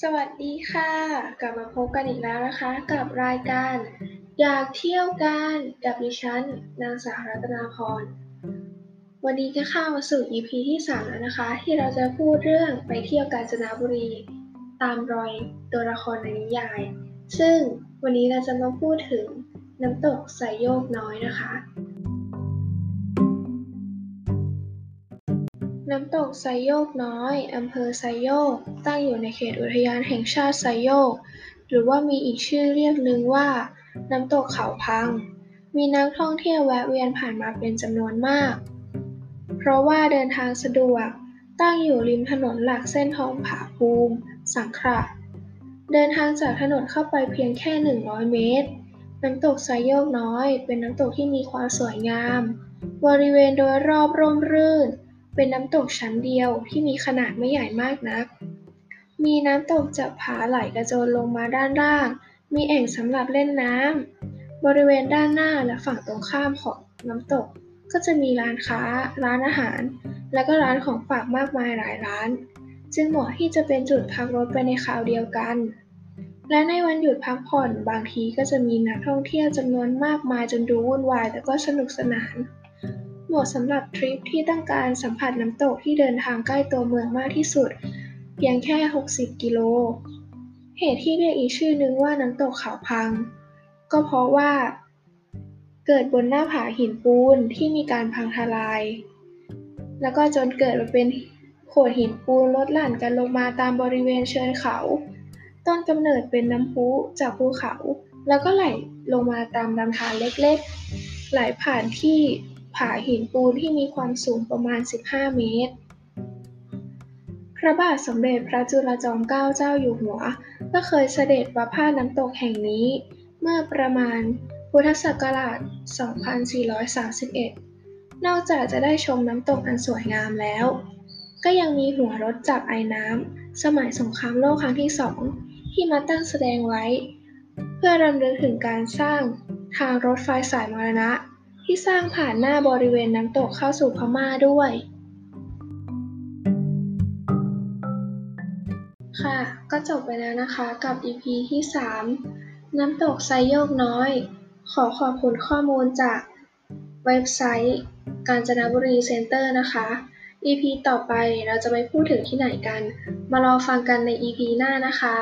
สวัสดีค่ะ กลับมาพบกันอีกแล้วนะคะ กับรายการ อยากเที่ยวกันกับดิฉันนางสาวรัตนาพร วันนี้ก็เข้ามาสู่ EP ที่ 3 แล้วนะคะ ที่เราจะพูดเรื่องไปเที่ยวกาญจนบุรี ตามรอยตัวละครในนิยาย ซึ่งวันนี้เราจะมาพูดถึงน้ำตกไซโยกน้อยนะคะ น้ำตกไซโยกน้อย อำเภอไซโยก ตั้งอยู่ในเขตอุทยานแห่งชาติไซโยก หรือว่ามีอีกชื่อเรียกหนึ่งว่า น้ำตกเขาพัง มีนักท่องเที่ยวแวะเวียนผ่านมาเป็นจำนวนมาก เพราะว่าเดินทางสะดวก ตั้งอยู่ริมถนนหลักเส้นทองผาภูมิ สังขละเดินทางจากถนนเข้าไปเพียงแค่ 100 เมตร น้ำตกไซโยกน้อย เป็นน้ำตกที่มีความสวยงาม บริเวณโดยรอบร่มรื่น เป็นน้ำตกชั้นเดียวที่มีขนาดไม่ใหญ่มากนัก มีน้ำตกจากผาไหลกระโจนลงมาด้านล่าง มีแอ่งสำหรับเล่นน้ำ บริเวณด้านหน้าและฝั่งตรงข้ามของน้ำตก ก็จะมีร้านค้า ร้านอาหาร และก็ร้านของฝากมากมายหลายร้าน จึงเหมาะที่จะเป็นจุดพักรถไปในคราวเดียวกัน และในวันหยุดพักผ่อนบางทีก็จะมีนักท่องเที่ยวจำนวนมากมายจนดูวุ่นวายแต่ก็สนุกสนาน เหมาะสำหรับทริปที่ต้องการสัมผัสน้ำตกที่เดินทางใกล้ตัวเมืองมากที่สุด เพียงแค่ 60 กิโล เหตุที่เรียกอีกชื่อนึงว่าน้ำตกเขาพัง ก็เพราะว่า เกิดบนหน้าผาหินปูนที่มีการพังทลาย แล้วก็จนเกิดมาเป็นโขดหินปูนลดหลั่นกันลงมาตามบริเวณเชิงเขา ต้นกำเนิดเป็นน้ำพุจากภูเขา แล้วก็ไหลลงมาตามลำธารเล็กๆ ไหลผ่านที่ ผาหินปูนที่มีความสูงประมาณ 15 เมตร พระบาทสมเด็จพระจุลจอมเกล้าเจ้าอยู่หัว ก็เคยเสด็จประพาสน้ำตกแห่งนี้ เมื่อประมาณพุทธศักราช 2431 นอกจากจะได้ชมน้ำตกอันสวยงามแล้ว ก็ยังมีหัวรถจับไอ้น้ำ สมัยสงครามโลกครั้งที่สองที่มาตั้งแสดงไว้ เพื่อรำลึกถึงการสร้างทางรถไฟสายมรณะ ที่สร้างผ่านหน้าบริเวณน้ำตกเข้าสู่พม่าด้วย ค่ะ ก็จบไปแล้วนะคะกับ EP ที่ 3 น้ำตกไทรโยคน้อย ขอขอบคุณข้อมูลจากเว็บไซต์ กาญจนบุรี Center นะคะ EP ต่อไปเราจะไปพูดถึงที่ไหนกัน มารอฟังกันใน EP หน้านะคะ